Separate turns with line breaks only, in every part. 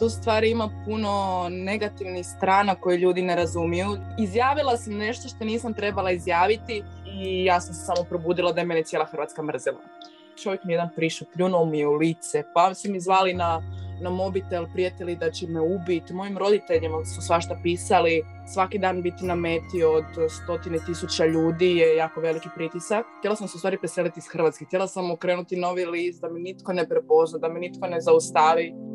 tu stvari ima puno negativnih strana koje ljudi ne razumiju. Izjavila sam nešto što nisam trebala izjaviti i ja sam se samo probudila da je mene cijela Hrvatska mrzela. Čovjek mi jedan prišao, pljunuo mi je u lice, pa su mi zvali na, na mobitel prijatelji da će me ubiti. Mojim roditeljima su svašta pisali. Svaki dan biti na meti od stotine tisuća ljudi je jako veliki pritisak. Htjela sam se u stvari preseliti iz Hrvatske. Htjela sam okrenuti novi list, da me nitko ne prepozna, da me nitko ne zaustavi.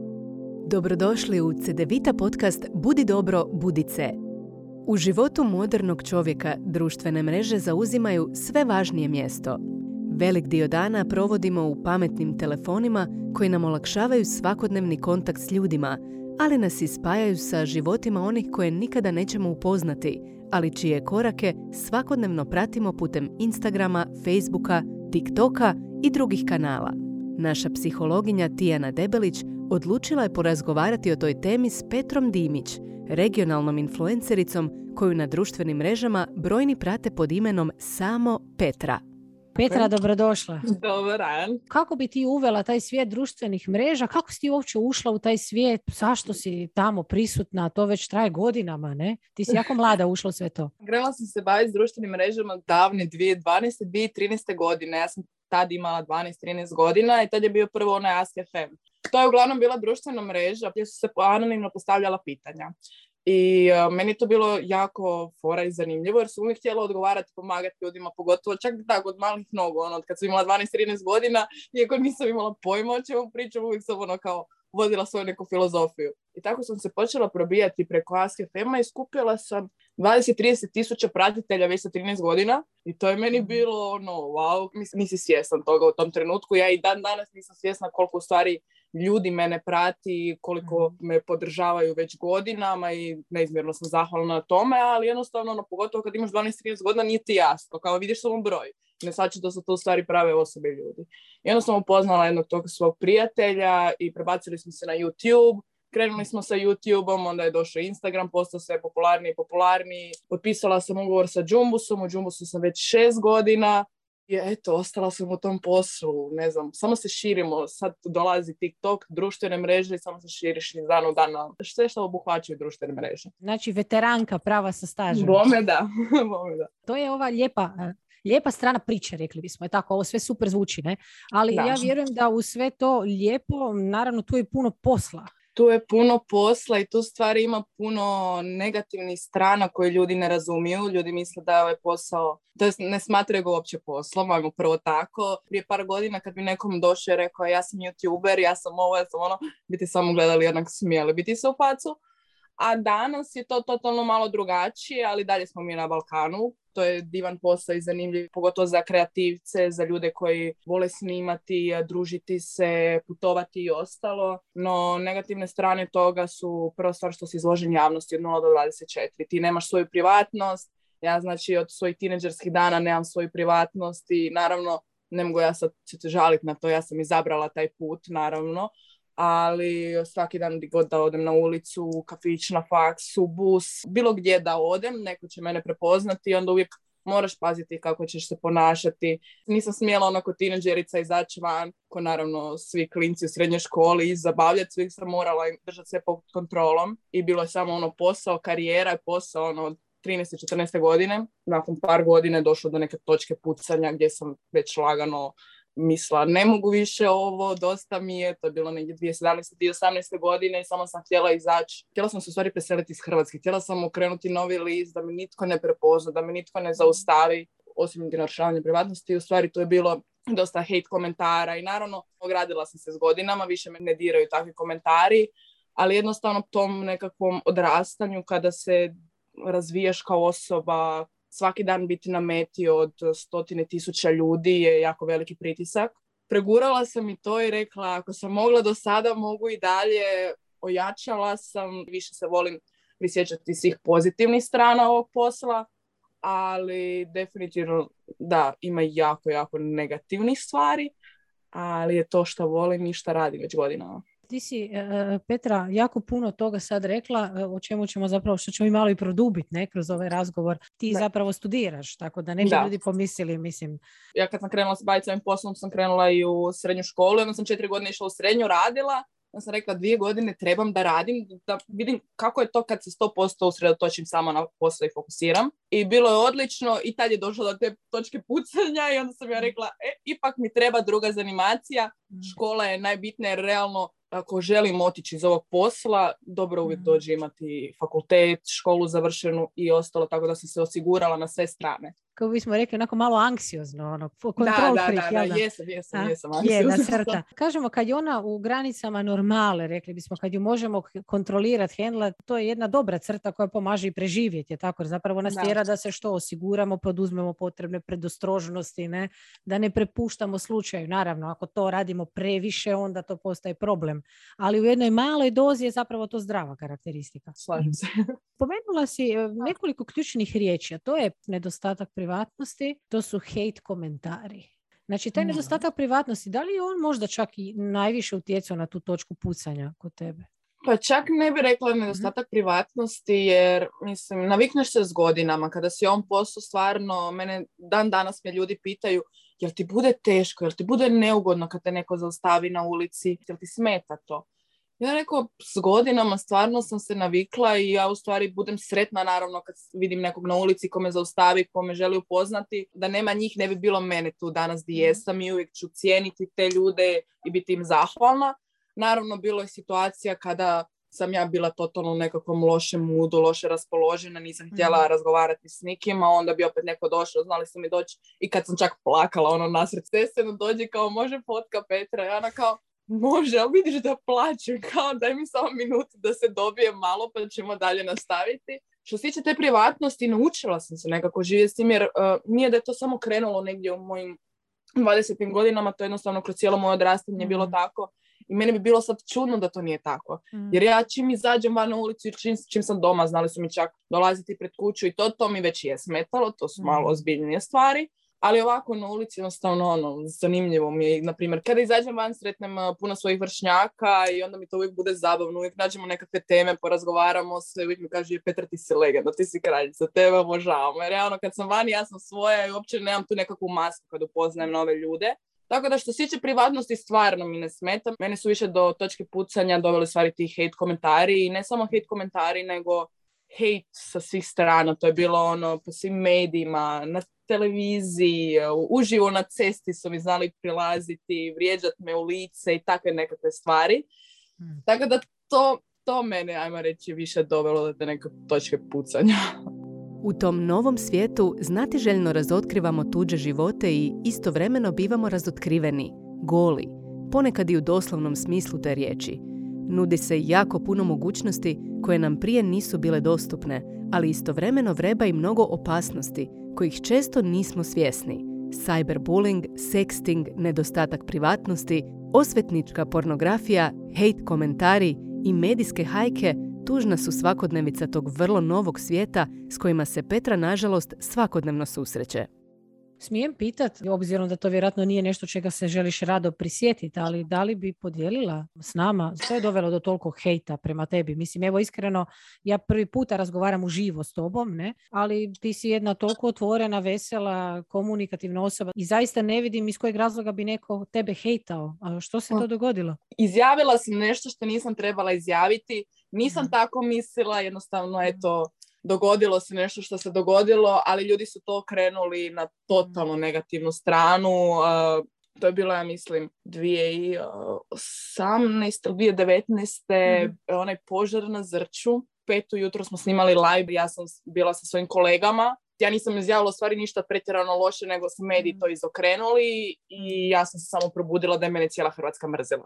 Dobrodošli u CDVita podcast Budi dobro, budice. U životu modernog čovjeka društvene mreže zauzimaju sve važnije mjesto. Velik dio dana provodimo u pametnim telefonima koji nam olakšavaju svakodnevni kontakt s ljudima, ali nas ispajaju sa životima onih koje nikada nećemo upoznati, ali čije korake svakodnevno pratimo putem Instagrama, Facebooka, TikToka i drugih kanala. Naša psihologinja Tijana Debelić odlučila je porazgovarati o toj temi s Petrom Dimić, regionalnom influencericom koju na društvenim mrežama brojni prate pod imenom samo Petra.
Petra, dobrodošla.
Dobar dan.
Kako bi ti uvela taj svijet društvenih mreža? Kako si ti uopće ušla u taj svijet? Zašto si tamo prisutna? To već traje godinama, ne? Ti si jako mlada ušla u sve to.
Krenula sam se baviti s društvenim mrežama davne 2012. 2013. godine. Ja sam tad imala 12-13 godina i tad je bio prvo onaj Ask FM. To je uglavnom bila društvena mreža gdje su se anonimno postavljala pitanja. I uh, meni je to bilo jako fora i zanimljivo jer su uvijek htjela odgovarati, pomagati ljudima, pogotovo čak tako od malih nogu, ono, kad sam imala 12-13 godina, iako nisam imala pojma o čemu pričam, uvijek sam ono kao vodila svoju neku filozofiju. I tako sam se počela probijati preko Ask FM-a i skupila sam 20-30 tisuća pratitelja već sa 13 godina i to je meni bilo ono, wow, nisi svjestan toga u tom trenutku. Ja i dan danas nisam svjesna koliko u stvari ljudi mene prati, koliko
Mhm.
me podržavaju već godinama i neizmjerno sam zahvalna na tome, ali jednostavno, ono, pogotovo kad imaš 12-13 godina, nije ti jasno, kao vidiš samo broj. Ne znači da su to u stvari prave osobe i ljudi. I onda sam upoznala jednog tog svog prijatelja i prebacili smo se na YouTube, krenuli smo sa YouTubeom, onda je došao Instagram, postao sve popularniji i popularniji. Potpisala sam ugovor sa Jumbusom, u Jumbusu sam već šest godina i eto, ostala sam u tom poslu, ne znam, samo se širimo, sad dolazi TikTok, društvene mreže i samo se širiš iz dana u dana. Sve što obuhvaćaju društvene mreže.
Znači, veteranka prava sa stažem.
Bome da, bome da.
To je ova lijepa, eh, lijepa strana priče, rekli bismo. Je tako, ovo sve super zvuči, ne? Ali
Da.
ja vjerujem da u sve to lijepo, naravno, tu je puno posla.
Tu je puno posla i tu stvari ima puno negativnih strana koje ljudi ne razumiju. Ljudi misle da je ovaj posao, to ne smatraju ga uopće poslom, ajmo prvo tako. Prije par godina kad bi nekom došao i rekao ja sam youtuber, ja sam ovo, ja sam ono, bi ti samo gledali jednak smijeli biti se u facu. A danas je to totalno malo drugačije, ali dalje smo mi na Balkanu. To je divan posao i zanimljiv, pogotovo za kreativce, za ljude koji vole snimati, družiti se, putovati i ostalo. No, negativne strane toga su prva stvar što si izložen javnosti od 0 do 24. Ti nemaš svoju privatnost, ja znači od svojih tineđerskih dana nemam svoju privatnost i naravno ne mogu ja sad se žaliti na to, ja sam izabrala taj put, naravno, ali svaki dan gdje god da odem na ulicu, kafić, na faks, u bus, bilo gdje da odem, neko će mene prepoznati i onda uvijek moraš paziti kako ćeš se ponašati. Nisam smjela onako tineđerica izaći van, ko naravno svi klinci u srednjoj školi i zabavljati, svih sam morala držati sve pod kontrolom i bilo je samo ono posao, karijera i posao ono od 13-14 godine. Nakon par godina je došlo do neke točke pucanja gdje sam već lagano mislila ne mogu više ovo, dosta mi je, to je bilo negdje 2017. 2018. godine i samo sam htjela izaći. Htjela sam se u stvari preseliti iz Hrvatske, htjela sam okrenuti novi list, da me nitko ne prepozna, da me nitko ne zaustavi, osim narušavanja privatnosti. U stvari to je bilo dosta hate komentara i naravno ogradila sam se s godinama, više me ne diraju takvi komentari, ali jednostavno tom nekakvom odrastanju kada se razvijaš kao osoba, svaki dan biti na meti od stotine tisuća ljudi je jako veliki pritisak. Pregurala sam i to i rekla ako sam mogla do sada mogu i dalje, ojačala sam, više se volim prisjećati svih pozitivnih strana ovog posla, ali definitivno da, ima jako, jako negativnih stvari, ali je to što volim i što radim već godinama.
Ti si, e, Petra, jako puno toga sad rekla, e, o čemu ćemo zapravo, što ćemo i malo i produbiti ne, kroz ovaj razgovor. Ti
Da.
zapravo studiraš, tako da ne bi
Da.
ljudi pomislili, mislim,
ja kad sam krenula s baviti ovim poslom sam krenula i u srednju školu, onda sam četiri godine išla u srednju, radila, Ja sam rekla dvije godine trebam da radim, da vidim kako je to kad se 100% usredotočim samo na posao i fokusiram. I bilo je odlično i tad je došlo do te točke pucanja i onda sam ja rekla, e, ipak mi treba druga zanimacija. Mm. Škola je najbitnija jer realno ako želim otići iz ovog posla, dobro uvijek mm. dođe imati fakultet, školu završenu i ostalo, tako da sam se osigurala na sve strane
kako bismo rekli, onako malo anksiozno, ono, kontrol
da, da, da, da, jesam, jesam, jesam
Jedna crta. Kažemo, kad je ona u granicama normale, rekli bismo, kad ju možemo kontrolirati, hendla, to je jedna dobra crta koja pomaže i preživjeti, je tako? Zapravo nas tjera da se što osiguramo, poduzmemo potrebne predostrožnosti, ne? da ne prepuštamo slučaju. Naravno, ako to radimo previše, onda to postaje problem. Ali u jednoj maloj dozi je zapravo to zdrava karakteristika.
Slažem se.
Pomenula si e, nekoliko ključnih riječi, a to je nedostatak privatnosti, to su hate komentari. Znači, taj nedostatak privatnosti, da li je on možda čak i najviše utjecao na tu točku pucanja kod tebe?
Pa čak ne bi rekla mhm. nedostatak privatnosti, jer mislim, navikneš se s godinama. Kada si on posao stvarno, mene dan danas me ljudi pitaju jel ti bude teško, jel ti bude neugodno kad te neko zaustavi na ulici, jel ti smeta to? Ja rekao, s godinama stvarno sam se navikla i ja u stvari budem sretna naravno kad vidim nekog na ulici ko me zaustavi, ko me želi upoznati, da nema njih ne bi bilo mene tu danas gdje mhm. jesam i uvijek ću cijeniti te ljude i biti im zahvalna. Naravno, bilo je situacija kada sam ja bila totalno u nekakvom lošem mudu, loše raspoložena, nisam htjela mhm. razgovarati s nikim, a onda bi opet neko došao, znali su mi doći i kad sam čak plakala ono nasred ceste, dođe kao može fotka Petra, ja ona kao može, ali vidiš da plaću, kao daj mi samo minutu da se dobije malo pa ćemo dalje nastaviti. Što se tiče te privatnosti, naučila sam se nekako živjeti s tim, jer uh, nije da je to samo krenulo negdje u mojim 20. godinama, to jednostavno kroz cijelo moje odrastanje je bilo tako. I meni bi bilo sad čudno da to nije tako. Mhm. Jer ja čim izađem van na ulicu i čim, čim sam doma, znali su mi čak dolaziti pred kuću i to, to mi već je smetalo, to su malo mhm. ozbiljnije stvari. Ali ovako na ulici jednostavno ono, zanimljivo mi je. Naprimjer, kada izađem van sretnem puno svojih vršnjaka i onda mi to uvijek bude zabavno. Uvijek nađemo nekakve teme, porazgovaramo se. Uvijek mi kaže, Petra ti si legenda, ti si kraljica, tebe obožavamo. Jer ja ono, kad sam vani, ja sam svoja i uopće nemam tu nekakvu masku kad upoznajem nove ljude. Tako da što se tiče privatnosti stvarno mi ne smeta. Mene su više do točke pucanja doveli stvari ti hate komentari i ne samo hate komentari nego hate sa svih strana. To je bilo ono po svim medijima, na televiziji, uživo na cesti su mi znali prilaziti, vrijeđati me u lice i takve nekakve stvari. Hmm. Tako da to, to mene, ajmo reći, više dovelo do neke točke pucanja.
U tom novom svijetu znatiželjno razotkrivamo tuđe živote i istovremeno bivamo razotkriveni, goli, ponekad i u doslovnom smislu te riječi. Nudi se jako puno mogućnosti koje nam prije nisu bile dostupne, ali istovremeno vreba i mnogo opasnosti kojih često nismo svjesni. Cyberbullying, sexting, nedostatak privatnosti, osvetnička pornografija, hate komentari i medijske hajke tužna su svakodnevica tog vrlo novog svijeta s kojima se Petra nažalost svakodnevno susreće.
Smijem pitat, obzirom da to vjerojatno nije nešto čega se želiš rado prisjetiti, ali da li bi podijelila s nama, što je dovelo do toliko hejta prema tebi? Mislim, evo iskreno, ja prvi puta razgovaram u živo s tobom, ne? ali ti si jedna toliko otvorena, vesela, komunikativna osoba i zaista ne vidim iz kojeg razloga bi neko tebe hejtao. A što se to dogodilo?
Izjavila sam nešto što nisam trebala izjaviti, nisam tako mislila, jednostavno eto, dogodilo se nešto što se dogodilo, ali ljudi su to krenuli na totalno negativnu stranu. to je bilo, ja mislim, 2018. ili 2019. mm onaj požar na Zrču. Petu jutro smo snimali live, ja sam bila sa svojim kolegama. Ja nisam izjavila stvari ništa pretjerano loše, nego su mediji mhm. to izokrenuli i ja sam se samo probudila da je mene cijela Hrvatska mrzela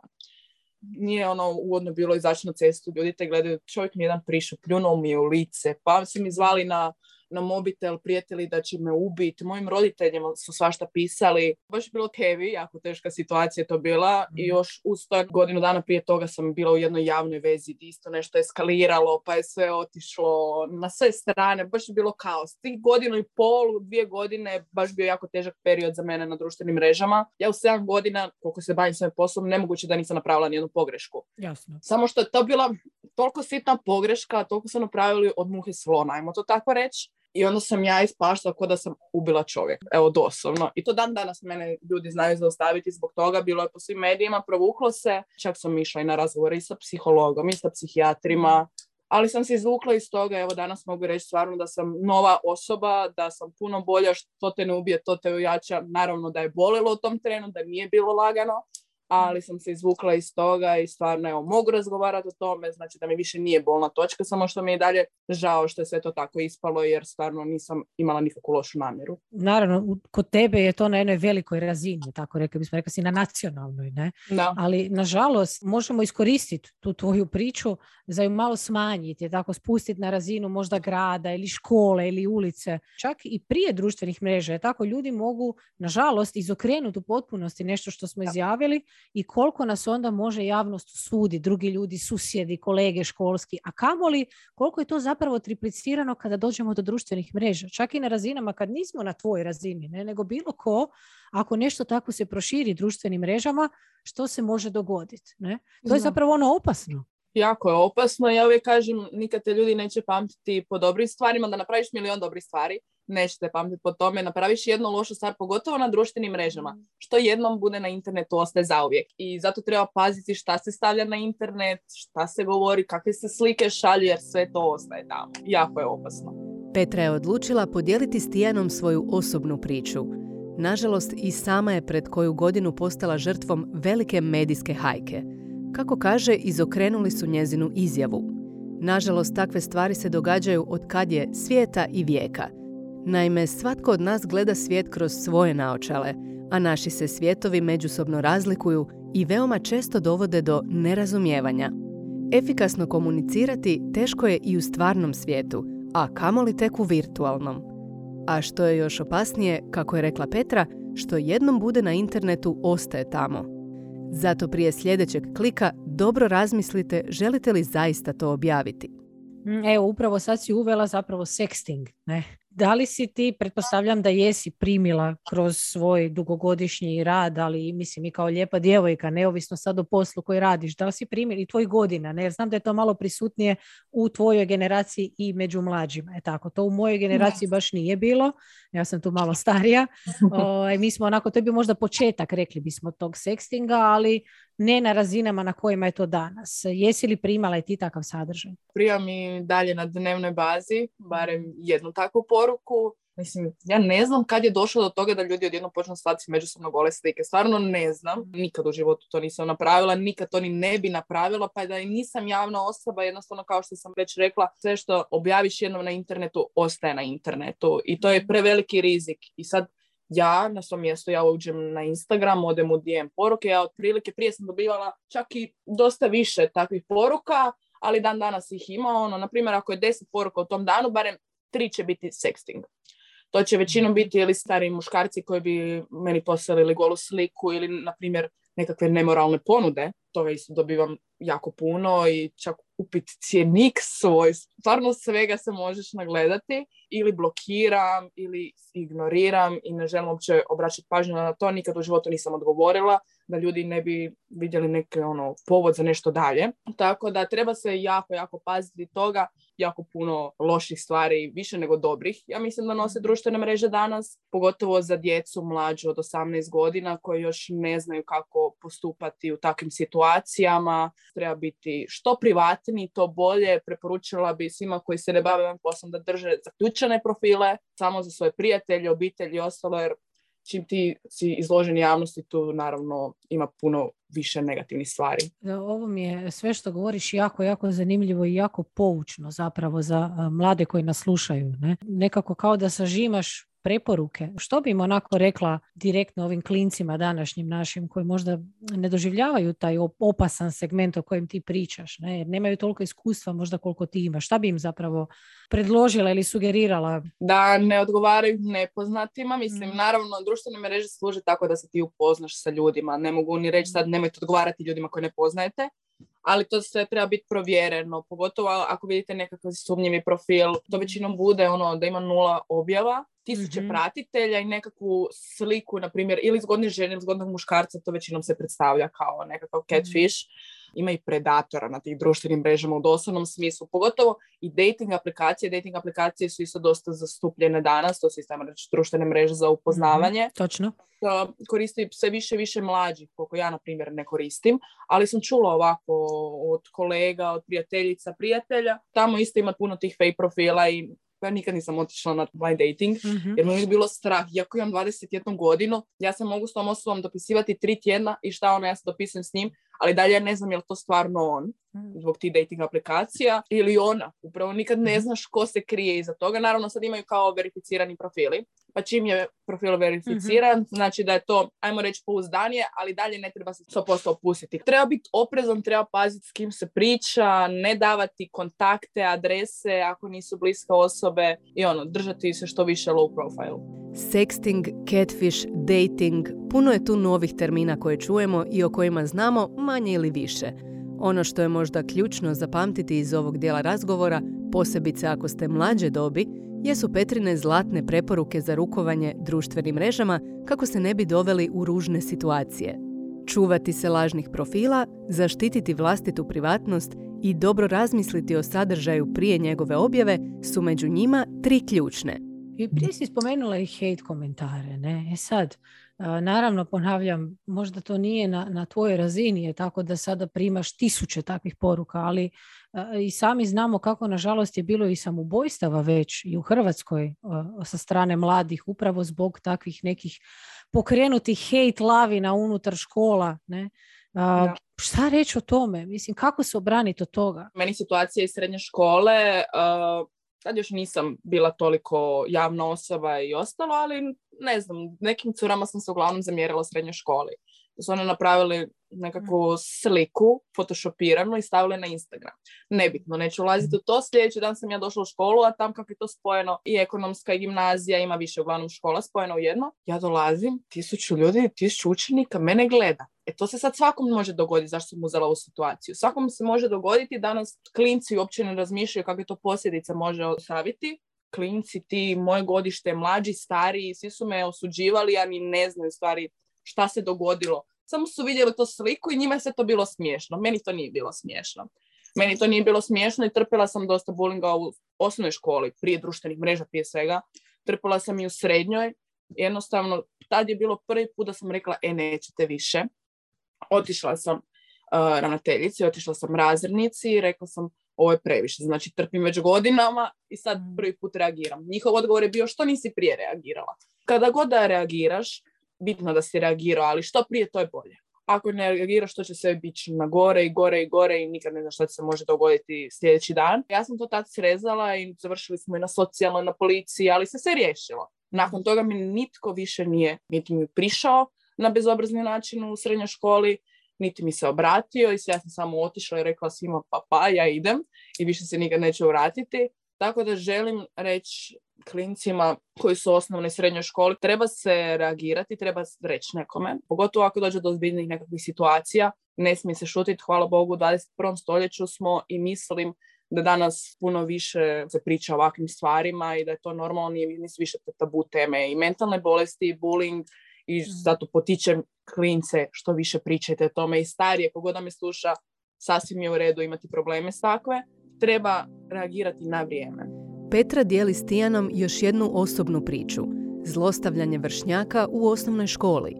nije ono uvodno bilo izaći na cestu, ljudi te gledaju, čovjek mi jedan prišao, pljunuo mi je u lice, pa su mi zvali na na mobitel prijatelji da će me ubiti. Mojim roditeljima su svašta pisali. Baš je bilo heavy, jako teška situacija to bila i mhm. još uz to godinu dana prije toga sam bila u jednoj javnoj vezi gdje isto nešto eskaliralo pa je sve otišlo na sve strane. Baš je bilo kaos. Tih godinu i pol, dvije godine baš bio jako težak period za mene na društvenim mrežama. Ja u sedam godina, koliko se bavim svojim poslom, nemoguće da nisam napravila nijednu pogrešku.
Jasno.
Samo što je to bila toliko sitna pogreška, toliko su napravili od muhe slona, ajmo to tako reći i onda sam ja ispaštala kao da sam ubila čovjek. Evo, doslovno. I to dan danas mene ljudi znaju zaustaviti zbog toga. Bilo je po svim medijima, provuklo se. Čak sam išla i na razgovore i sa psihologom i sa psihijatrima. Ali sam se izvukla iz toga, evo danas mogu reći stvarno da sam nova osoba, da sam puno bolja, što te ne ubije, to te ujača. Naravno da je bolilo u tom trenu, da nije bilo lagano, ali sam se izvukla iz toga i stvarno evo, mogu razgovarati o tome, znači da mi više nije bolna točka, samo što mi je dalje žao što je sve to tako ispalo jer stvarno nisam imala nikakvu lošu namjeru.
Naravno, kod tebe je to na jednoj velikoj razini, tako rekli bismo, rekli si na nacionalnoj, ne?
Da.
Ali nažalost možemo iskoristiti tu tvoju priču za ju malo smanjiti, tako spustiti na razinu možda grada ili škole ili ulice, čak i prije društvenih mreža, tako ljudi mogu nažalost izokrenuti u potpunosti nešto što smo izjavili i koliko nas onda može javnost sudi, drugi ljudi, susjedi, kolege školski, a kamoli koliko je to zapravo triplicirano kada dođemo do društvenih mreža, čak i na razinama kad nismo na tvojoj razini, ne, nego bilo ko, ako nešto tako se proširi društvenim mrežama, što se može dogoditi. Ne? To je zapravo ono opasno
jako je opasno. Ja uvijek kažem, nikad te ljudi neće pamtiti po dobrim stvarima, da napraviš milion dobrih stvari, nećete pamtiti po tome, napraviš jednu lošu stvar, pogotovo na društvenim mrežama. Mm. Što jednom bude na internetu ostaje zauvijek. I zato treba paziti šta se stavlja na internet, šta se govori, kakve se slike šalju, jer sve to ostaje tamo. Jako je opasno.
Petra je odlučila podijeliti s Tijanom svoju osobnu priču. Nažalost, i sama je pred koju godinu postala žrtvom velike medijske hajke – kako kaže, izokrenuli su njezinu izjavu. Nažalost, takve stvari se događaju od kad je svijeta i vijeka. Naime, svatko od nas gleda svijet kroz svoje naočale, a naši se svijetovi međusobno razlikuju i veoma često dovode do nerazumijevanja. Efikasno komunicirati teško je i u stvarnom svijetu, a kamoli tek u virtualnom. A što je još opasnije, kako je rekla Petra, što jednom bude na internetu ostaje tamo. Zato prije sljedećeg klika dobro razmislite želite li zaista to objaviti.
Mm, evo, upravo sad si uvela zapravo sexting. Ne? Da li si ti, pretpostavljam da jesi primila kroz svoj dugogodišnji rad, ali mislim i kao lijepa djevojka, neovisno sad o poslu koji radiš, da li si primila i tvoj godina, ne? jer znam da je to malo prisutnije u tvojoj generaciji i među mlađima. Je tako, to u mojoj generaciji baš nije bilo, ja sam tu malo starija. O, ovaj, mi smo onako, to je bio možda početak, rekli bismo, tog sextinga, ali ne na razinama na kojima je to danas. Jesi li primala i ti takav sadržaj?
Primam i dalje na dnevnoj bazi, barem jednu takvu poruku. Mislim, ja ne znam kad je došlo do toga da ljudi odjedno počnu slati međusobno gole slike. Stvarno ne znam. Nikad u životu to nisam napravila, nikad to ni ne bi napravila, pa da i nisam javna osoba, jednostavno kao što sam već rekla, sve što objaviš jednom na internetu, ostaje na internetu. I to je preveliki rizik. I sad ja na svom mjestu, ja uđem na Instagram, odem u DM poruke, ja otprilike prije sam dobivala čak i dosta više takvih poruka, ali dan danas ih ima, ono, na primjer, ako je deset poruka u tom danu, barem tri će biti sexting. To će većinom biti ili stari muškarci koji bi meni poslali golu sliku ili, na primjer, nekakve nemoralne ponude. Toga isto dobivam jako puno i čak upit cijenik svoj. Stvarno svega se možeš nagledati ili blokiram ili ignoriram i ne želim uopće obraćati pažnju na to. Nikad u životu nisam odgovorila da ljudi ne bi vidjeli neki ono, povod za nešto dalje. Tako da treba se jako, jako paziti toga. Jako puno loših stvari, više nego dobrih. Ja mislim da nose društvene mreže danas, pogotovo za djecu mlađu od 18 godina koji još ne znaju kako postupati u takvim situacijama. Treba biti što privatniji, to bolje. Preporučila bi svima koji se ne bave ovim poslom da drže zaključene profile samo za svoje prijatelje, obitelji i ostalo, jer čim ti si izložen javnosti, tu naravno ima puno više negativnih stvari.
Ovo mi je sve što govoriš jako, jako zanimljivo i jako poučno zapravo za mlade koji nas slušaju. Ne? Nekako kao da sažimaš preporuke. Što bi im onako rekla direktno ovim klincima današnjim našim koji možda ne doživljavaju taj opasan segment o kojem ti pričaš, ne? jer nemaju toliko iskustva možda koliko ti imaš. Šta bi im zapravo predložila ili sugerirala?
Da ne odgovaraju nepoznatima. Mislim, mm. naravno, društvene mreže služe tako da se ti upoznaš sa ljudima. Ne mogu ni reći sad nemojte odgovarati ljudima koje ne poznajete ali to sve treba biti provjereno, pogotovo ako vidite nekakav sumnjivi profil, to većinom bude ono da ima nula objava, tisuće mm pratitelja i nekakvu sliku, na primjer, ili zgodne žene ili zgodnog muškarca, to većinom se predstavlja kao nekakav catfish. Ima i predatora na tih društvenim mrežama u doslovnom smislu. Pogotovo i dating aplikacije. Dating aplikacije su isto dosta zastupljene danas, to se isto reći društvene mreže za upoznavanje.
Mhm, točno.
Koristi sve više i više mlađih, koliko ja, na primjer, ne koristim, ali sam čula ovako od kolega, od prijateljica, prijatelja. Tamo isto ima puno tih fake profila i ja nikad nisam otišla na blind dating, mm jer mi je bilo strah. Iako imam 21 godinu, ja se mogu s tom osobom dopisivati tri tjedna i šta ono, ja se dopisujem s njim, ali dalje ne znam je li to stvarno on mm. zbog tih dating aplikacija ili ona. Upravo nikad ne mhm. znaš ko se krije iza toga. Naravno sad imaju kao verificirani profili, pa čim je profil verificiran, mm znači da je to, ajmo reći, pouzdanije, ali dalje ne treba se 100% opustiti. Treba biti oprezan, treba paziti s kim se priča, ne davati kontakte, adrese ako nisu bliske osobe i ono, držati se što više low profile.
Sexting, catfish, dating, puno je tu novih termina koje čujemo i o kojima znamo manje ili više. Ono što je možda ključno zapamtiti iz ovog dijela razgovora, posebice ako ste mlađe dobi, jesu Petrine zlatne preporuke za rukovanje društvenim mrežama kako se ne bi doveli u ružne situacije. Čuvati se lažnih profila, zaštititi vlastitu privatnost i dobro razmisliti o sadržaju prije njegove objave su među njima tri ključne.
I prije si spomenula i hate komentare. Ne? E sad, Naravno, ponavljam, možda to nije na, na tvojoj razini, je tako da sada primaš tisuće takvih poruka, ali i sami znamo kako, nažalost, je bilo i samobojstava već i u Hrvatskoj sa strane mladih, upravo zbog takvih nekih pokrenutih hate lavina unutar škola. Ne? Šta reći o tome? Mislim, kako se obraniti od toga?
Meni situacija iz srednje škole tad još nisam bila toliko javna osoba i ostalo, ali ne znam, nekim curama sam se uglavnom zamjerila u srednjoj školi. Da su one napravili nekakvu sliku, photoshopiranu i stavili na Instagram. Nebitno, neću ulaziti u to. Sljedeći dan sam ja došla u školu, a tam kako je to spojeno i ekonomska i gimnazija, ima više uglavnom škola spojeno u jedno. Ja dolazim, tisuću ljudi, tisuću učenika, mene gleda. E to se sad svakom može dogoditi, zašto sam uzela ovu situaciju. Svakom se može dogoditi da nas klinci uopće ne razmišljaju kakve to posljedice može ostaviti. Klinci, ti, moje godište, mlađi, stariji, svi su me osuđivali, a ni ne znaju stvari šta se dogodilo. Samo su vidjeli to sliku i njima se to bilo smiješno. Meni to nije bilo smiješno. Meni to nije bilo smiješno i trpila sam dosta bulinga u osnovnoj školi, prije društvenih mreža prije svega. Trpila sam i u srednjoj. Jednostavno, tad je bilo prvi put da sam rekla, e, nećete više otišla sam uh, ravnateljici, otišla sam razrednici i rekla sam ovo je previše, znači trpim već godinama i sad prvi put reagiram. Njihov odgovor je bio što nisi prije reagirala. Kada god da reagiraš, bitno da si reagirao, ali što prije to je bolje. Ako ne reagiraš, to će sve biti na gore i gore i gore i nikad ne znaš što se može dogoditi sljedeći dan. Ja sam to tad srezala i završili smo i na socijalnoj, na policiji, ali se sve riješilo. Nakon toga mi nitko više nije niti mi prišao, na bezobrazni način u srednjoj školi, niti mi se obratio i ja sam samo otišla i rekla svima pa pa, ja idem i više se nikad neću vratiti. Tako da želim reći klincima koji su u osnovnoj i srednjoj školi, treba se reagirati, treba reći nekome, pogotovo ako dođe do ozbiljnih nekakvih situacija, ne smije se šutiti, hvala Bogu, u 21. stoljeću smo i mislim da danas puno više se priča o ovakvim stvarima i da je to normalno, nisu više tabu teme i mentalne bolesti, i bullying, i mhm. zato potičem klince što više pričajte o tome i starije, kogod da me sluša, sasvim je u redu imati probleme s takve, treba reagirati na vrijeme.
Petra dijeli s Tijanom još jednu osobnu priču. Zlostavljanje vršnjaka u osnovnoj školi.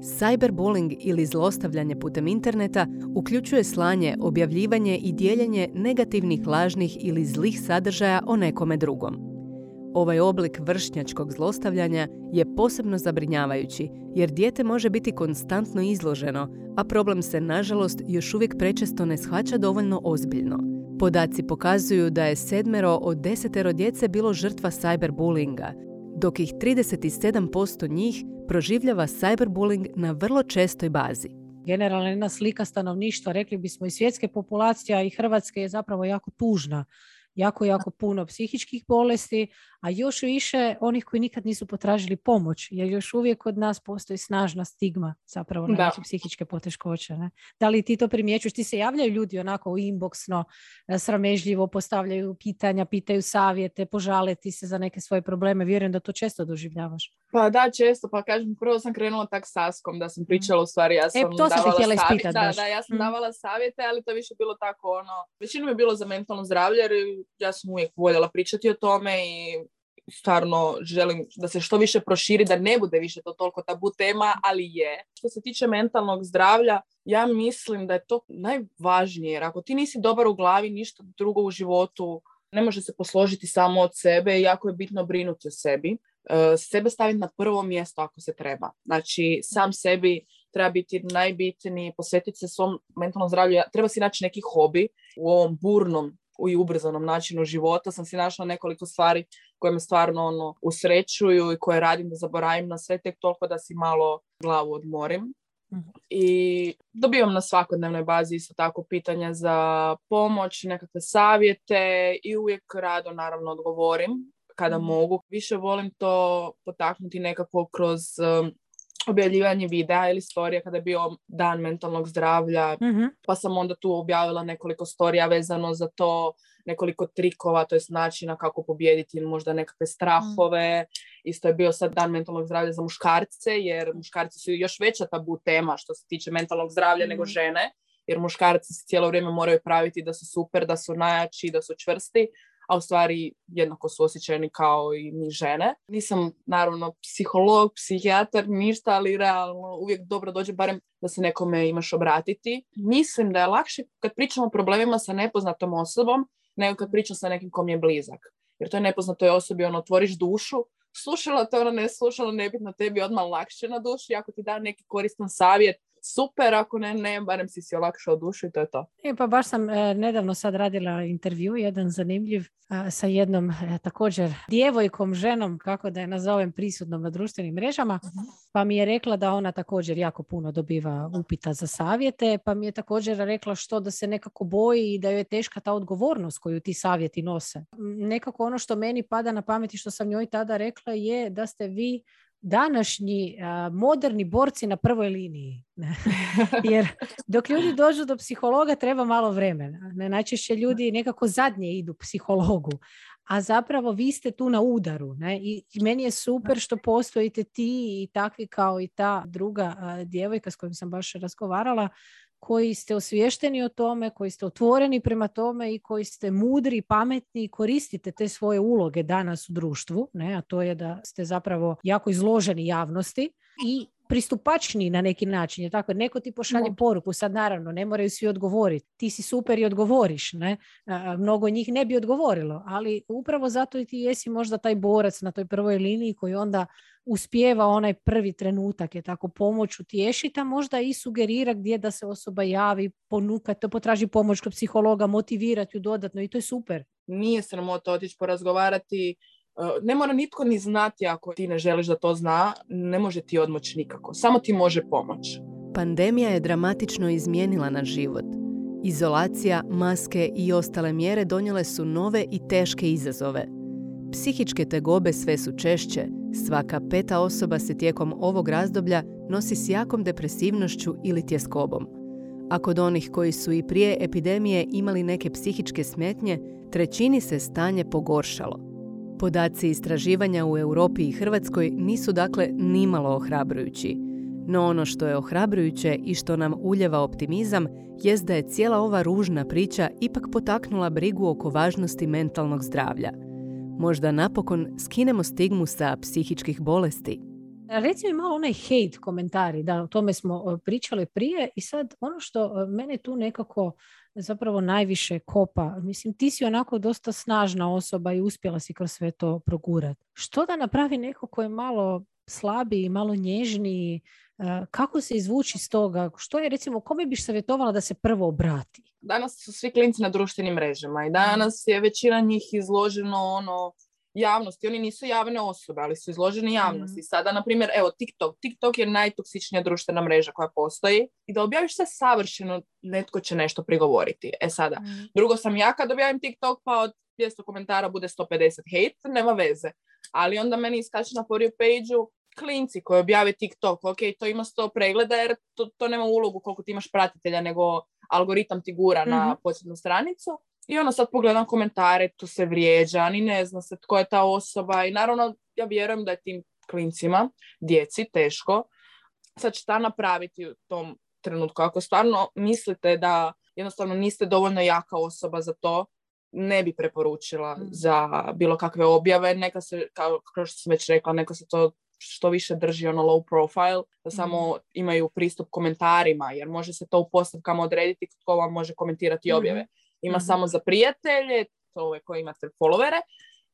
Cyberbullying ili zlostavljanje putem interneta uključuje slanje, objavljivanje i dijeljenje negativnih, lažnih ili zlih sadržaja o nekome drugom. Ovaj oblik vršnjačkog zlostavljanja je posebno zabrinjavajući jer dijete može biti konstantno izloženo, a problem se nažalost još uvijek prečesto ne shvaća dovoljno ozbiljno. Podaci pokazuju da je sedmero od desetero djece bilo žrtva cyberbullyinga, dok ih 37% njih proživljava cyberbullying na vrlo čestoj bazi.
Generalna jedna slika stanovništva, rekli bismo i svjetske populacije, a i Hrvatske je zapravo jako tužna jako, jako puno psihičkih bolesti, a još više onih koji nikad nisu potražili pomoć, jer još uvijek kod nas postoji snažna stigma zapravo na neke psihičke poteškoće. Ne? Da li ti to primjećuješ? Ti se javljaju ljudi onako u inboxno, e, sramežljivo postavljaju pitanja, pitaju savjete, požale ti se za neke svoje probleme. Vjerujem da to često doživljavaš.
Pa da, često. Pa kažem, prvo sam krenula tak saskom da sam mhm. pričala u stvari, ja e, sam
e, to davala savjete.
Da, da, ja sam mm. davala savjete, ali to više bilo tako ono, većinom je bilo za mentalno zdravlje jer ja sam uvijek voljela pričati o tome i stvarno želim da se što više proširi, da ne bude više to toliko tabu tema, ali je. Što se tiče mentalnog zdravlja, ja mislim da je to najvažnije, jer ako ti nisi dobar u glavi, ništa drugo u životu ne može se posložiti samo od sebe jako je bitno brinuti o sebi. E, sebe staviti na prvo mjesto ako se treba. Znači, sam sebi treba biti najbitniji, posvetiti se svom mentalnom zdravlju. Treba si naći neki hobi u ovom burnom i ubrzanom načinu života. Sam si našla nekoliko stvari koje me stvarno ono, usrećuju i koje radim da zaboravim na sve tek toliko da si malo glavu odmorim. Mhm. I dobivam na svakodnevnoj bazi isto tako pitanja za pomoć, nekakve savjete i uvijek rado naravno odgovorim kada mhm. mogu. Više volim to potaknuti nekako kroz um, objavljivanje videa ili storija kada je bio dan mentalnog zdravlja, mm pa sam onda tu objavila nekoliko storija vezano za to, nekoliko trikova, to je načina kako pobijediti možda nekakve strahove. Mm. Isto je bio sad dan mentalnog zdravlja za muškarce, jer muškarci su još veća tabu tema što se tiče mentalnog zdravlja nego mhm. žene, jer muškarci se cijelo vrijeme moraju praviti da su super, da su najjači, da su čvrsti, a u stvari jednako su osjećajni kao i mi žene. Nisam naravno psiholog, psihijatar, ništa, ali realno uvijek dobro dođe barem da se nekome imaš obratiti. Mislim da je lakše kad pričamo o problemima sa nepoznatom osobom nego kad pričam sa nekim kom je blizak. Jer to je nepoznatoj osobi, ono, otvoriš dušu, slušala to, ono ne slušala, nebitno tebi odmah lakše na duši, ako ti da neki koristan savjet, super, ako ne, ne, barem si si olakšao dušu i to je to.
E, pa baš sam e, nedavno sad radila intervju, jedan zanimljiv, sa jednom e, također djevojkom, ženom, kako da je nazovem, prisutnom na društvenim mrežama, mhm. pa mi je rekla da ona također jako puno dobiva upita za savjete, pa mi je također rekla što da se nekako boji i da joj je teška ta odgovornost koju ti savjeti nose. Nekako ono što meni pada na pameti što sam njoj tada rekla je da ste vi današnji moderni borci na prvoj liniji. Jer dok ljudi dođu do psihologa treba malo vremena. Najčešće ljudi nekako zadnje idu psihologu. A zapravo vi ste tu na udaru. Ne? I meni je super što postojite ti i takvi kao i ta druga djevojka s kojom sam baš razgovarala koji ste osviješteni o tome, koji ste otvoreni prema tome i koji ste mudri pametni i koristite te svoje uloge danas u društvu, ne? a to je da ste zapravo jako izloženi javnosti i pristupačniji na neki način. Je tako, neko ti pošalje poruku, sad naravno ne moraju svi odgovoriti. Ti si super i odgovoriš, ne? mnogo njih ne bi odgovorilo, ali upravo zato i ti jesi možda taj borac na toj prvoj liniji koji onda uspijeva onaj prvi trenutak, je tako, pomoć utješiti, a možda i sugerira gdje da se osoba javi, ponukati, potraži pomoć kod psihologa, motivirati ju dodatno i to je super.
Nije sramota otići porazgovarati, ne mora nitko ni znati ako ti ne želiš da to zna, ne može ti odmoći nikako, samo ti može pomoć.
Pandemija je dramatično izmijenila naš život. Izolacija, maske i ostale mjere donijele su nove i teške izazove. Psihičke tegobe sve su češće, Svaka peta osoba se tijekom ovog razdoblja nosi s jakom depresivnošću ili tjeskobom. A kod onih koji su i prije epidemije imali neke psihičke smetnje, trećini se stanje pogoršalo. Podaci istraživanja u Europi i Hrvatskoj nisu dakle nimalo ohrabrujući. No ono što je ohrabrujuće i što nam uljeva optimizam jest da je cijela ova ružna priča ipak potaknula brigu oko važnosti mentalnog zdravlja – Možda napokon skinemo stigmu sa psihičkih bolesti.
Reci mi malo onaj hate komentari, da o tome smo pričali prije i sad ono što mene tu nekako zapravo najviše kopa, mislim ti si onako dosta snažna osoba i uspjela si kroz sve to progurati. Što da napravi neko ko je malo slabiji, malo nježniji, kako se izvući iz toga? Što je, recimo, kome biš savjetovala da se prvo obrati?
Danas su svi klinci na društvenim mrežama i danas je većina njih izloženo ono javnosti. Oni nisu javne osobe, ali su izloženi javnosti. Mm. Sada, na primjer, evo, TikTok. TikTok je najtoksičnija društvena mreža koja postoji i da objaviš sve savršeno, netko će nešto prigovoriti. E sada, mm. drugo sam ja kad objavim TikTok, pa od 200 komentara bude 150 hate, nema veze. Ali onda meni iskače na for you page klinci koji objave TikTok, ok, to ima 100 pregleda jer to, to nema ulogu koliko ti imaš pratitelja, nego algoritam ti gura na mhm. posljednu stranicu. I ono sad pogledam komentare, tu se vrijeđa, ni ne zna se tko je ta osoba i naravno ja vjerujem da je tim klincima, djeci, teško. Sad šta napraviti u tom trenutku? Ako stvarno mislite da jednostavno niste dovoljno jaka osoba za to, ne bi preporučila mm. za bilo kakve objave. Neka se, kao, kao što sam već rekla, neka se to što više drži ono low profile, da samo mm. imaju pristup komentarima, jer može se to u postavkama odrediti tko vam može komentirati mm objave. Ima mm samo za prijatelje, to ove koji imate followere,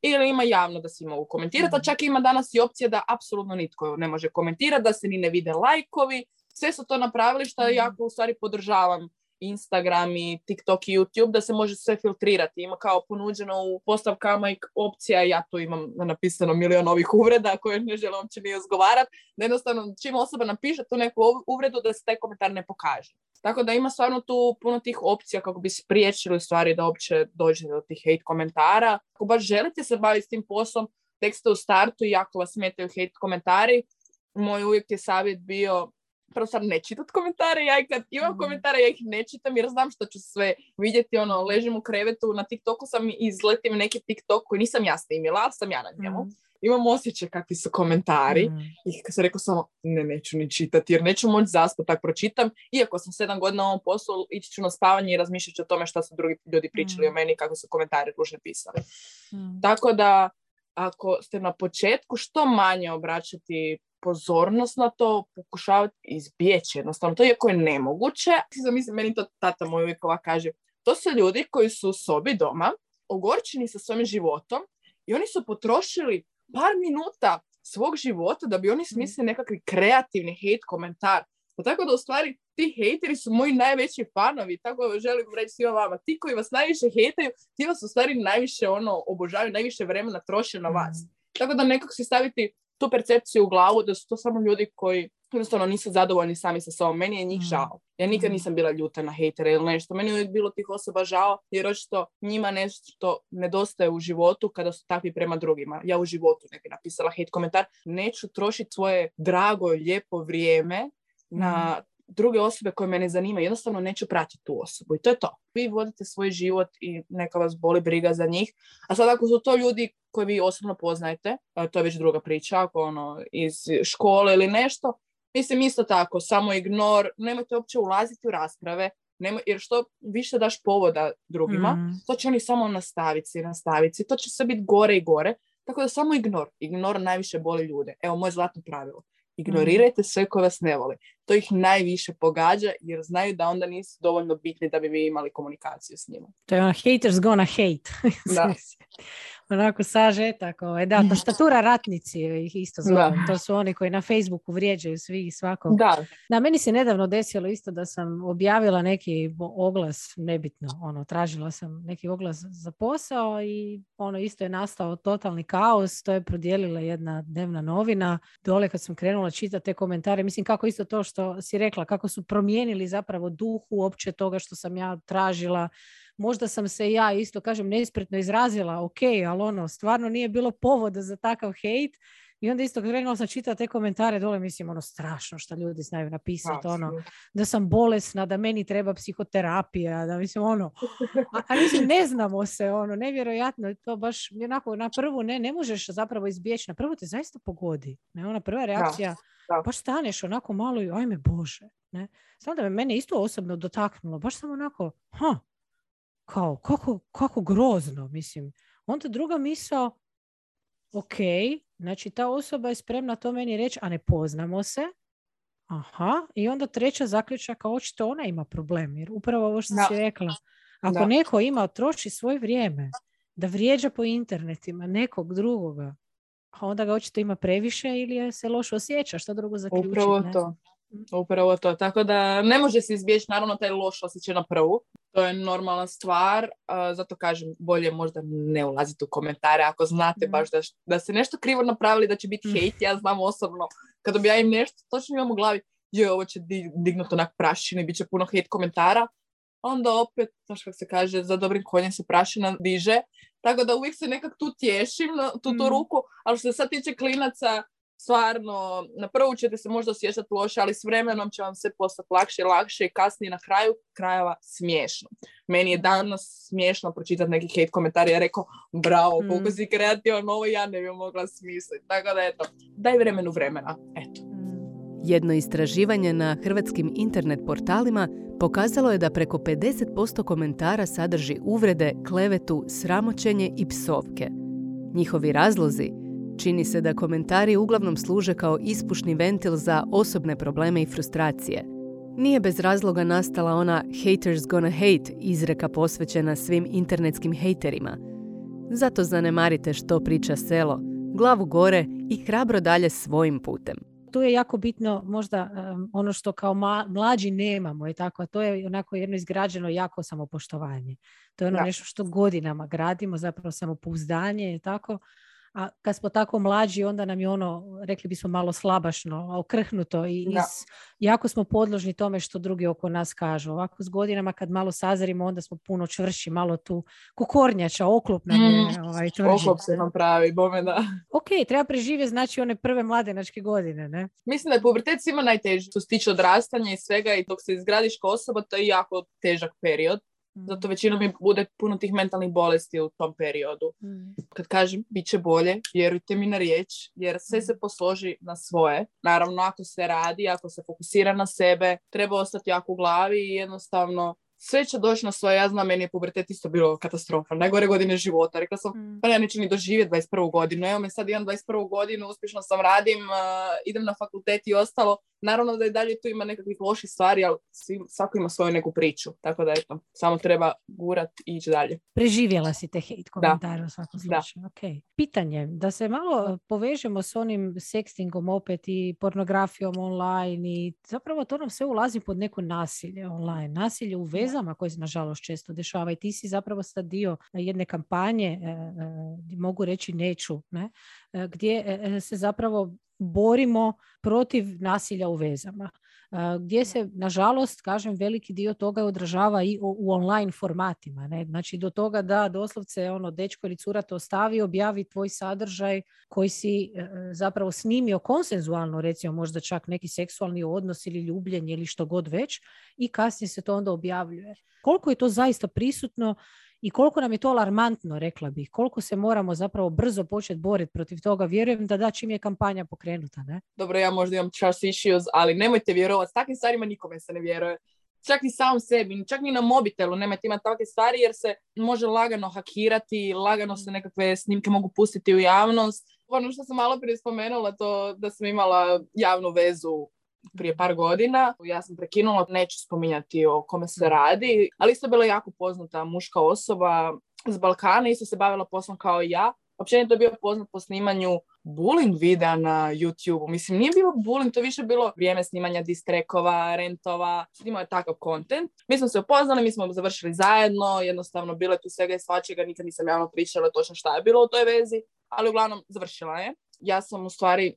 ili ima javno da svi mogu komentirati, a mhm. čak ima danas i opcija da apsolutno nitko ne može komentirati, da se ni ne vide lajkovi, sve su to napravili što ja jako u stvari podržavam Instagram i TikTok i YouTube da se može sve filtrirati. Ima kao ponuđeno u postavkama i opcija, ja tu imam napisano milion ovih uvreda koje ne želim uopće ni izgovarati, da jednostavno čim osoba napiše tu neku uvredu da se taj komentar ne pokaže. Tako da ima stvarno tu puno tih opcija kako bi spriječili stvari da uopće dođe do tih hate komentara. Ako baš želite se baviti s tim poslom, tek ste u startu i ako vas smetaju hate komentari, moj uvijek je savjet bio prvo sad ne čitat komentare, ja i kad imam mm. komentare ja ih ne čitam jer znam što ću sve vidjeti, ono, ležim u krevetu, na TikToku sam izletim neki TikTok koji nisam ja snimila, ali sam ja na njemu. Mm. Imam osjećaj kakvi su komentari mm. i kad sam rekao samo ne, neću ni čitati jer neću moći zaspat tak pročitam. Iako sam sedam godina u ovom poslu, ići ću na spavanje i razmišljat ću o tome što su drugi ljudi pričali o meni kako su komentari ružne pisali. Tako da ako ste na početku što manje obraćati pozornost na to, pokušavati izbjeći jednostavno. To iako je nemoguće. Zamislim, meni to tata moj uvijek ova kaže. To su ljudi koji su u sobi doma, ogorčeni sa svojim životom i oni su potrošili par minuta svog života da bi oni mm. smislili nekakvi kreativni hate komentar. Pa tako da u stvari ti hejteri su moji najveći fanovi, tako želim reći svima vama. Ti koji vas najviše hejtaju, ti vas u stvari najviše ono obožavaju, najviše vremena troše na vas. Mm. Tako da nekako si staviti tu percepciju u glavu da su to samo ljudi koji jednostavno nisu zadovoljni sami sa sobom. Meni je njih mm. žao. Ja nikad mm. nisam bila ljuta na hejtere ili nešto. Meni je uvijek bilo tih osoba žao jer očito njima nešto nedostaje u životu kada su takvi prema drugima. Ja u životu ne bi napisala hate komentar. Neću trošiti svoje drago, lijepo vrijeme na mm druge osobe koje mene zanimaju, jednostavno neću pratiti tu osobu i to je to. Vi vodite svoj život i neka vas boli briga za njih. A sad ako su to ljudi koje vi osobno poznajete, to je već druga priča, ako ono iz škole ili nešto, mislim isto tako, samo ignor, nemojte uopće ulaziti u rasprave, Nemoj, jer što više daš povoda drugima, mm. to će oni samo nastaviti, nastaviti. To će sve biti gore i gore. Tako da samo ignor. Ignor najviše boli ljude. Evo, moje zlatno pravilo. Ignorirajte sve koje vas ne vole. To ih najviše pogađa jer znaju da onda nisu dovoljno bitni da bi vi imali komunikaciju s njima.
To je ono haters gonna hate. Da. onako sažetak. Ovaj. Da, tastatura ratnici ih isto zove. To su oni koji na Facebooku vrijeđaju svi i svakog.
Da.
da. meni se nedavno desilo isto da sam objavila neki oglas, nebitno, ono, tražila sam neki oglas za posao i ono isto je nastao totalni kaos. To je prodijelila jedna dnevna novina. Dole kad sam krenula čitati te komentare, mislim kako isto to što si rekla, kako su promijenili zapravo duh uopće toga što sam ja tražila možda sam se ja isto, kažem, nespretno izrazila, ok, ali ono, stvarno nije bilo povoda za takav hejt. I onda isto krenula sam čitati te komentare dole, mislim, ono, strašno što ljudi znaju napisati, ono, da sam bolesna, da meni treba psihoterapija, da mislim, ono, a, a mislim, ne znamo se, ono, nevjerojatno, to baš, onako, na prvu, ne, ne možeš zapravo izbjeći, na prvu te zaista pogodi, ne, ona prva reakcija, da, baš staneš onako malo i, ajme Bože, ne, samo da me mene isto osobno dotaknulo, baš sam onako, ha, kao, kako, kako grozno, mislim. Onda druga misao, ok, znači ta osoba je spremna to meni reći, a ne poznamo se. Aha, i onda treća zaključak, a očito ona ima problem, jer upravo ovo što si rekla, ako neko ima, troši svoje vrijeme da vrijeđa po internetima nekog drugoga, a onda ga očito ima previše ili se loše osjeća, što drugo zaključiti.
Upravo to. Upravo to. Tako da ne može se izbjeći naravno taj loš osjećaj na prvu. To je normalna stvar. zato kažem, bolje možda ne ulaziti u komentare ako znate mm. baš da, da se nešto krivo napravili, da će biti mm. hejt. Ja znam osobno, kad objavim nešto, točno imam u glavi, je ovo će dignuti onak prašine, bit će puno hejt komentara. onda opet, znaš kako se kaže, za dobrim konjem se prašina diže, tako da uvijek se nekak tu tješim, tu, tu mm. ruku, ali što se sad tiče klinaca, stvarno, na prvu ćete se možda osjećati loše, ali s vremenom će vam se postati lakše i lakše i kasnije na kraju krajeva smiješno. Meni je danas smiješno pročitati neki hate komentar i rekao, bravo, mm. koliko si kreativan, ovo ja ne bi mogla smisliti. Tako da eto, daj vremenu vremena. Eto.
Jedno istraživanje na hrvatskim internet portalima pokazalo je da preko 50% komentara sadrži uvrede, klevetu, sramoćenje i psovke. Njihovi razlozi čini se da komentari uglavnom služe kao ispušni ventil za osobne probleme i frustracije. Nije bez razloga nastala ona haters gonna hate izreka posvećena svim internetskim hejterima. Zato zanemarite što priča selo, glavu gore i hrabro dalje svojim putem
tu je jako bitno možda ono što kao mlađi nemamo i tako, a to je onako jedno izgrađeno jako samopoštovanje. To je ono nešto što godinama gradimo, zapravo samopouzdanje i tako a kad smo tako mlađi onda nam je ono, rekli bismo malo slabašno, okrhnuto i jako smo podložni tome što drugi oko nas kažu. Ovako s godinama kad malo sazarimo onda smo puno čvrši, malo tu kukornjača, oklop nam je mm, ovaj,
Oklop se nam pravi, bome da.
Ok, treba preživjeti znači one prve mladenačke godine, ne?
Mislim da je pubertet svima najteži, što se tiče odrastanja i svega i dok se izgradiš kao osoba, to je jako težak period. Zato mm. većinom mi bude puno tih mentalnih bolesti u tom periodu. Mm. Kad kažem bit će bolje, vjerujte mi na riječ, jer sve se mm. posloži na svoje. Naravno, ako se radi, ako se fokusira na sebe, treba ostati jako u glavi i jednostavno sve će doći na svoje, ja znam, meni je pubertet isto bilo katastrofa, najgore godine života. Rekla sam, mm. pa ja neću ni doživjeti 21. godinu. Evo me sad imam 21. godinu, uspješno sam radim, idem na fakultet i ostalo. Naravno da i dalje tu ima nekakvih loših stvari, ali svi, svako ima svoju neku priču. Tako da eto, samo treba gurat i ići dalje.
Preživjela si te hate komentare u svakom slučaju. Okay. Pitanje, da se malo povežemo s onim sextingom opet i pornografijom online i zapravo to nam sve ulazi pod neko nasilje online. Nasilje u vezama koje se nažalost često dešava i ti si zapravo sad dio jedne kampanje, e, e, mogu reći neću, ne? Gdje se zapravo borimo protiv nasilja u vezama gdje se, nažalost, kažem, veliki dio toga odražava i u online formatima. Ne? Znači, do toga da doslovce ono, dečko ili cura to ostavi, objavi tvoj sadržaj koji si e, zapravo snimio konsenzualno, recimo možda čak neki seksualni odnos ili ljubljenje ili što god već i kasnije se to onda objavljuje. Koliko je to zaista prisutno i koliko nam je to alarmantno, rekla bih, koliko se moramo zapravo brzo početi boriti protiv toga. Vjerujem da da čim je kampanja pokrenuta. Ne?
Dobro, ja možda imam trust issues, ali nemojte vjerovati, s takvim stvarima nikome se ne vjeruje. Čak ni sam sebi, čak ni na mobitelu nemojte imati takve stvari jer se može lagano hakirati, lagano se nekakve snimke mogu pustiti u javnost. Ono što sam malo prije spomenula, to da sam imala javnu vezu prije par godina. Ja sam prekinula, neću spominjati o kome se radi, ali isto bila jako poznata muška osoba s Balkana, isto se bavila poslom kao i ja. Općenito je bio poznat po snimanju bullying videa na YouTube. Mislim, nije bilo bullying, to više bilo vrijeme snimanja distrekova, rentova, snimao je takav kontent. Mi smo se upoznali, mi smo završili zajedno, jednostavno bilo je tu svega i svačega, nikad nisam javno pričala točno šta je bilo u toj vezi, ali uglavnom završila je. Ja sam u stvari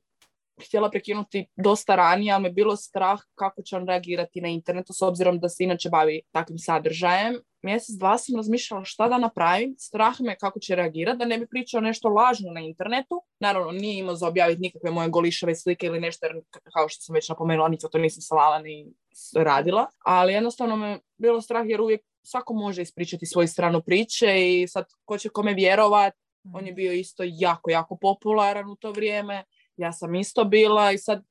htjela prekinuti dosta ranije, ali me bilo strah kako će on reagirati na internetu s obzirom da se inače bavi takvim sadržajem. Mjesec, dva sam razmišljala šta da napravim, strah me kako će reagirati, da ne bi pričao nešto lažno na internetu. Naravno, nije imao za objaviti nikakve moje golišave slike ili nešto, jer kao što sam već napomenula, niti to nisam salala ni radila. Ali jednostavno me bilo strah jer uvijek svako može ispričati svoju stranu priče i sad ko će kome vjerovat, on je mhm. bio isto jako, jako popularan u to vrijeme ja sam isto bila i sad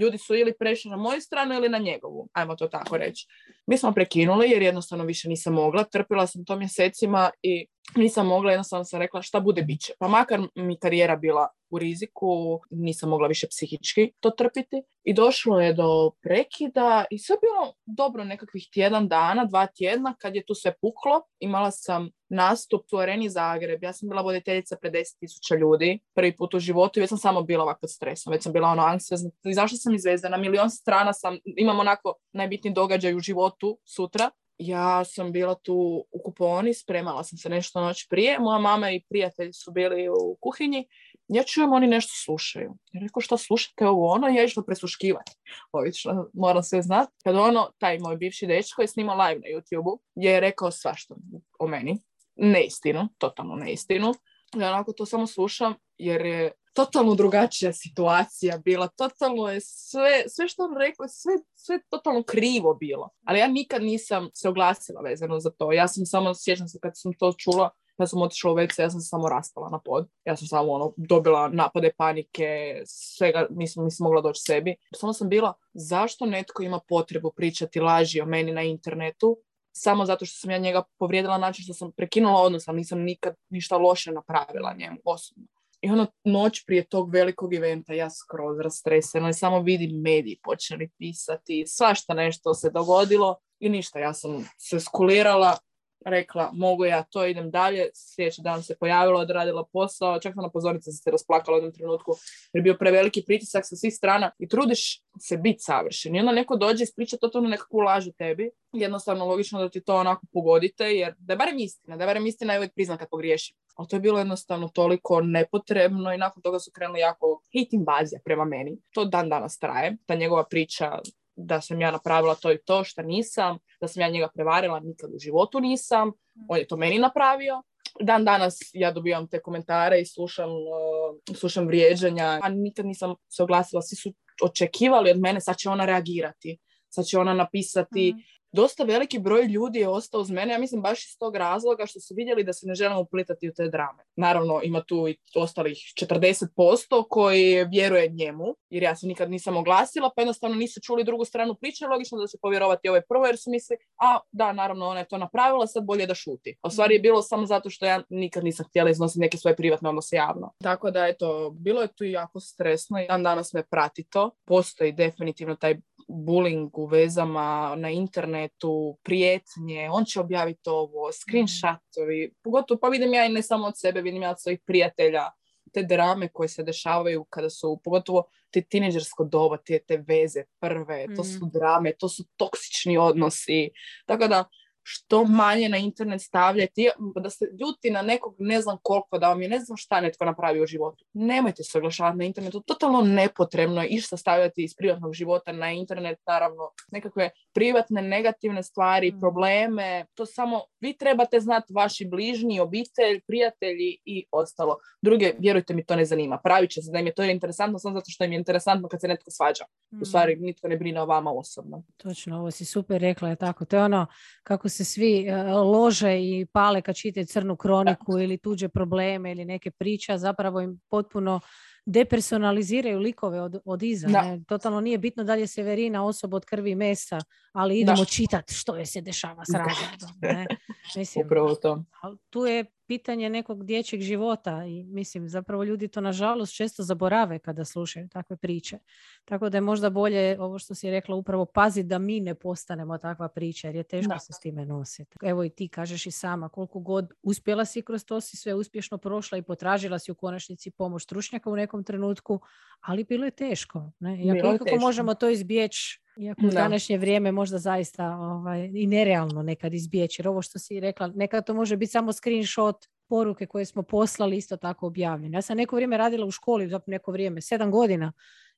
ljudi su ili prešli na moju stranu ili na njegovu, ajmo to tako reći. Mi smo prekinuli jer jednostavno više nisam mogla, trpila sam to mjesecima i nisam mogla, jednostavno sam rekla šta bude bit će. Pa makar mi karijera bila u riziku, nisam mogla više psihički to trpiti. I došlo je do prekida i sve bilo dobro nekakvih tjedan dana, dva tjedna kad je tu sve puklo. Imala sam nastup u areni Zagreb. Ja sam bila voditeljica pred 10.000 ljudi prvi put u životu i već sam samo bila ovako stresom. Već sam bila ono anksiozna. Izašla sam iz Na milion strana sam, imam onako najbitniji događaj u životu sutra ja sam bila tu u kuponi, spremala sam se nešto noć prije, moja mama i prijatelji su bili u kuhinji ja čujem oni nešto slušaju. Ja rekao što slušate ovo ono, ja išla presluškivati. Ovično, moram sve znati. Kad ono, taj moj bivši dečko je snimao live na YouTube-u, je rekao svašta o meni. Neistinu, totalno neistinu. Ja onako to samo slušam jer je totalno drugačija situacija bila, totalno je sve, sve što on rekao, sve, sve totalno krivo bilo. Ali ja nikad nisam se oglasila vezano za to. Ja sam samo, sjećam se kad sam to čula, ja sam otišla u WC, ja sam se samo raspala na pod. Ja sam samo ono, dobila napade panike, svega nisam, nisam mogla doći sebi. Samo sam bila, zašto netko ima potrebu pričati laži o meni na internetu, samo zato što sam ja njega povrijedila način što sam prekinula odnos, ali nisam nikad ništa loše napravila njemu osobno. I ono noć prije tog velikog eventa ja skroz rastresena i samo vidim mediji počeli pisati, svašta nešto se dogodilo i ništa, ja sam se skulirala, rekla mogu ja to, idem dalje, sljedeći dan se pojavila, odradila posao, čak na pozornici se rasplakala u jednom trenutku jer je bio preveliki pritisak sa svih strana i trudiš se biti savršen. I onda neko dođe i ispriča totalno nekakvu lažu tebi, jednostavno logično da ti to onako pogodite, jer da je barem istina, da je barem istina i uvijek priznam kad pogriješim. Ali to je bilo jednostavno toliko nepotrebno i nakon toga su krenuli jako hit invazija prema meni. To dan danas traje, ta njegova priča da sam ja napravila to i to što nisam, da sam ja njega prevarila, nikad u životu nisam, on je to meni napravio. Dan danas ja dobijam te komentare i slušam, uh, slušam vrijeđanja, a nikad nisam se oglasila, svi su očekivali od mene, sad će ona reagirati, sad će ona napisati, mm dosta veliki broj ljudi je ostao uz mene, ja mislim baš iz tog razloga što su vidjeli da se ne želimo uplitati u te drame. Naravno, ima tu i ostalih 40% koji vjeruje njemu, jer ja se nikad nisam oglasila, pa jednostavno nisu čuli drugu stranu priče, logično da će povjerovati ove prvo, jer su misli, a da, naravno, ona je to napravila, sad bolje da šuti. A stvari je bilo samo zato što ja nikad nisam htjela iznositi neke svoje privatne odnose javno. Tako da, eto, bilo je tu jako stresno i dan danas me prati to. Postoji definitivno taj bullying u vezama na internetu, prijetnje, on će objaviti ovo, screenshotovi, pogotovo pa vidim ja i ne samo od sebe, vidim ja od svojih prijatelja, te drame koje se dešavaju kada su, pogotovo te tineđersko doba, te, te veze prve, to su mm. drame, to su toksični odnosi. Tako da, što manje na internet stavljati, da se ljuti na nekog ne znam koliko, da vam je ne znam šta netko napravi u životu. Nemojte se oglašavati na internetu, totalno nepotrebno je išta stavljati iz privatnog života na internet, naravno nekakve privatne negativne stvari, mm. probleme, to samo vi trebate znati vaši bližnji, obitelj, prijatelji i ostalo. Druge, vjerujte mi, to ne zanima. Pravit će se da im je to interesantno samo zato što im je interesantno kad se netko svađa. U mm. stvari, nitko ne brine o vama osobno.
Točno, ovo si super rekla, je tako. To je ono kako se svi e, lože i pale kad čitaju crnu kroniku ili tuđe probleme ili neke priče, zapravo im potpuno depersonaliziraju likove od, od iza. Ne? Totalno nije bitno da li je Severina osoba od krvi i mesa, ali idemo čitati što je se dešava s razredom.
Upravo to.
Tu je pitanje nekog dječjeg života i mislim zapravo ljudi to nažalost često zaborave kada slušaju takve priče. Tako da je možda bolje ovo što si rekla upravo paziti da mi ne postanemo takva priča jer je teško se s time nositi. Evo i ti kažeš i sama koliko god uspjela si kroz to si sve uspješno prošla i potražila si u konačnici pomoć stručnjaka u nekom trenutku, ali bilo je teško. Ne? I ako možemo to izbjeći iako u današnje vrijeme možda zaista ovaj, i nerealno nekad izbjeći. Jer ovo što si rekla, nekad to može biti samo screenshot poruke koje smo poslali isto tako objavljene. Ja sam neko vrijeme radila u školi, za neko vrijeme, sedam godina.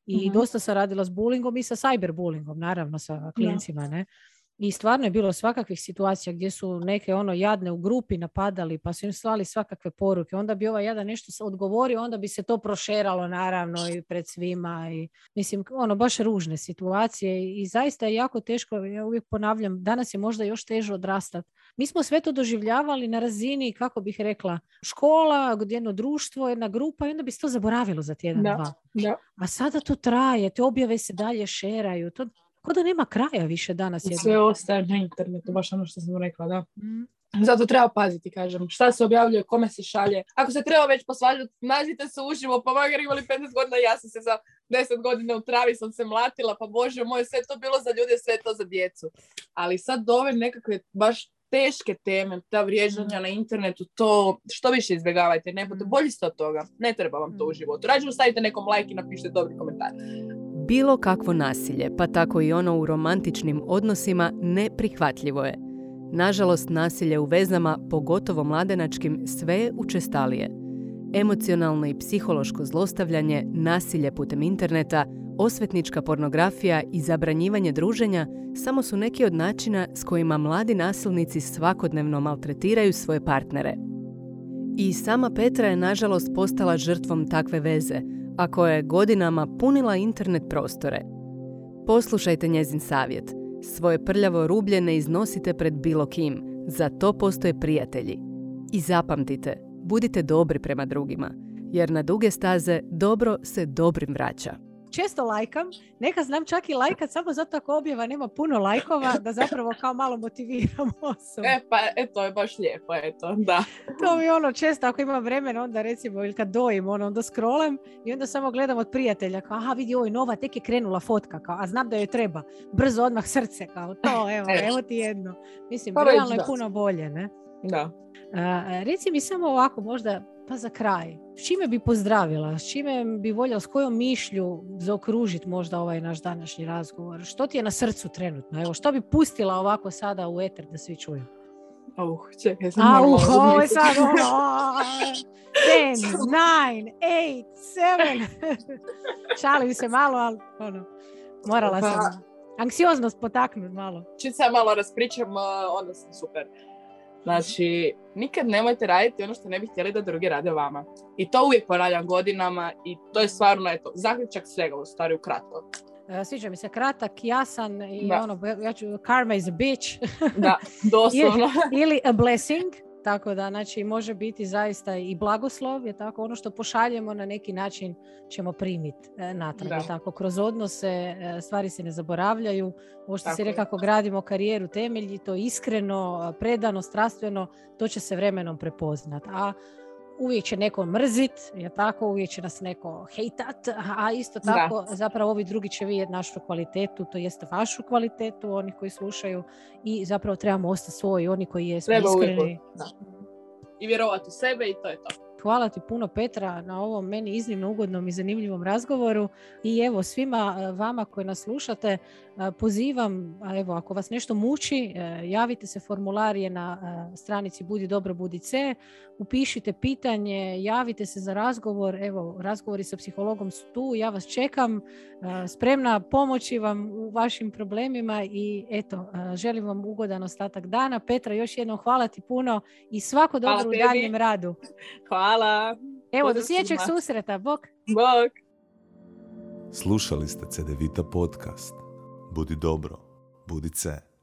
I mhm. dosta sam radila s bullyingom i sa cyberbullyingom, naravno, sa klincima. Ne? I stvarno je bilo svakakvih situacija gdje su neke ono jadne u grupi napadali pa su im slali svakakve poruke. Onda bi ovaj jadan nešto odgovorio, onda bi se to prošeralo naravno i pred svima. I, mislim, ono baš ružne situacije i zaista je jako teško, ja uvijek ponavljam, danas je možda još teže odrastati. Mi smo sve to doživljavali na razini, kako bih rekla, škola, jedno društvo, jedna grupa i onda bi se to zaboravilo za tjedan, dva. Da. A sada to traje, te objave se dalje šeraju. To, Ko da nema kraja više danas.
Jedno. Sve ostaje na internetu, baš ono što sam rekla, da. Mm. Zato treba paziti, kažem, šta se objavljuje, kome se šalje. Ako se treba već posvađati, nađite se uživo, pa makar imali 15 godina, ja sam se za 10 godina u travi sam se mlatila, pa bože moj, sve to bilo za ljude, sve to za djecu. Ali sad ove nekakve baš teške teme, ta vrijeđanja na internetu, to što više izbjegavajte, ne budete bolji ste od toga, ne treba vam to u životu. Rađe stavite nekom like i napišite dobri komentar.
Bilo kakvo nasilje, pa tako i ono u romantičnim odnosima, neprihvatljivo je. Nažalost, nasilje u vezama, pogotovo mladenačkim, sve je učestalije. emocionalno i psihološko zlostavljanje, nasilje putem interneta, osvetnička pornografija i zabranjivanje druženja samo su neki od načina s kojima mladi nasilnici svakodnevno maltretiraju svoje partnere. I sama Petra je nažalost postala žrtvom takve veze, a koja je godinama punila internet prostore. Poslušajte njezin savjet. Svoje prljavo rublje ne iznosite pred bilo kim. Za to postoje prijatelji. I zapamtite, budite dobri prema drugima, jer na duge staze dobro se dobrim vraća
često lajkam, neka znam čak i lajkat samo zato ako objava nema puno lajkova, da zapravo kao malo motiviram osobu.
E pa, e, to je baš lijepo, eto, da.
to mi ono često ako imam vremena, onda recimo, ili kad dojim, ono, onda scrollam i onda samo gledam od prijatelja, kao, aha, vidi, ovo je nova, tek je krenula fotka, kao, a znam da joj treba, brzo odmah srce, kao, to, evo, evo ti jedno. Mislim, pa realno je puno bolje, ne?
Da.
reci mi samo ovako, možda pa za kraj, s čime bi pozdravila, s čime bi voljela, s kojom mišlju zaokružiti možda ovaj naš današnji razgovor? Što ti je na srcu trenutno? Evo, što bi pustila ovako sada u eter da svi čuju?
Uh, čekaj, sam A, uh,
ovo je sad ono, 10, 9, 8, 7. Šalim se malo, ali ono, morala pa, sam anksioznost potaknuti malo.
Čim se malo raspričam, onda sam super. Znači, nikad nemojte raditi ono što ne bi htjeli da drugi rade vama. I to uvijek ponavljam godinama i to je stvarno eto, zaključak svega u stvari ukratko.
Uh, sviđa mi se kratak, jasan i ono, ja ću, karma is a bitch.
da, doslovno.
ili a blessing. Tako da, znači, može biti zaista i blagoslov, je tako, ono što pošaljemo na neki način ćemo primiti e, natrag, tako, kroz odnose e, stvari se ne zaboravljaju, ovo što se rekao, ako gradimo karijeru temelji, to iskreno, predano, strastveno, to će se vremenom prepoznat. A uvijek će neko mrzit, je tako, uvijek će nas neko hejtat, a isto tako zapravo ovi drugi će vidjeti našu kvalitetu, to jest vašu kvalitetu, oni koji slušaju i zapravo trebamo ostati svoji, oni koji jesu iskreni.
I vjerovati u sebe i to je to.
Hvala ti puno Petra na ovom meni iznimno ugodnom i zanimljivom razgovoru i evo svima e, vama koji nas slušate pozivam, evo ako vas nešto muči, e, javite se formularije na stranici Budi dobro budi C, upišite pitanje, javite se za razgovor, evo razgovori sa psihologom su tu, ja vas čekam, spremna pomoći vam u vašim problemima i eto, želim vam ugodan ostatak dana. Petra, još jednom hvala ti puno i svako dobro u daljem radu.
Hvala. Hvala.
Evo, do sljedećeg susreta. Bok.
Bok.
Slušali ste CDVita podcast. Budi dobro, budi ce.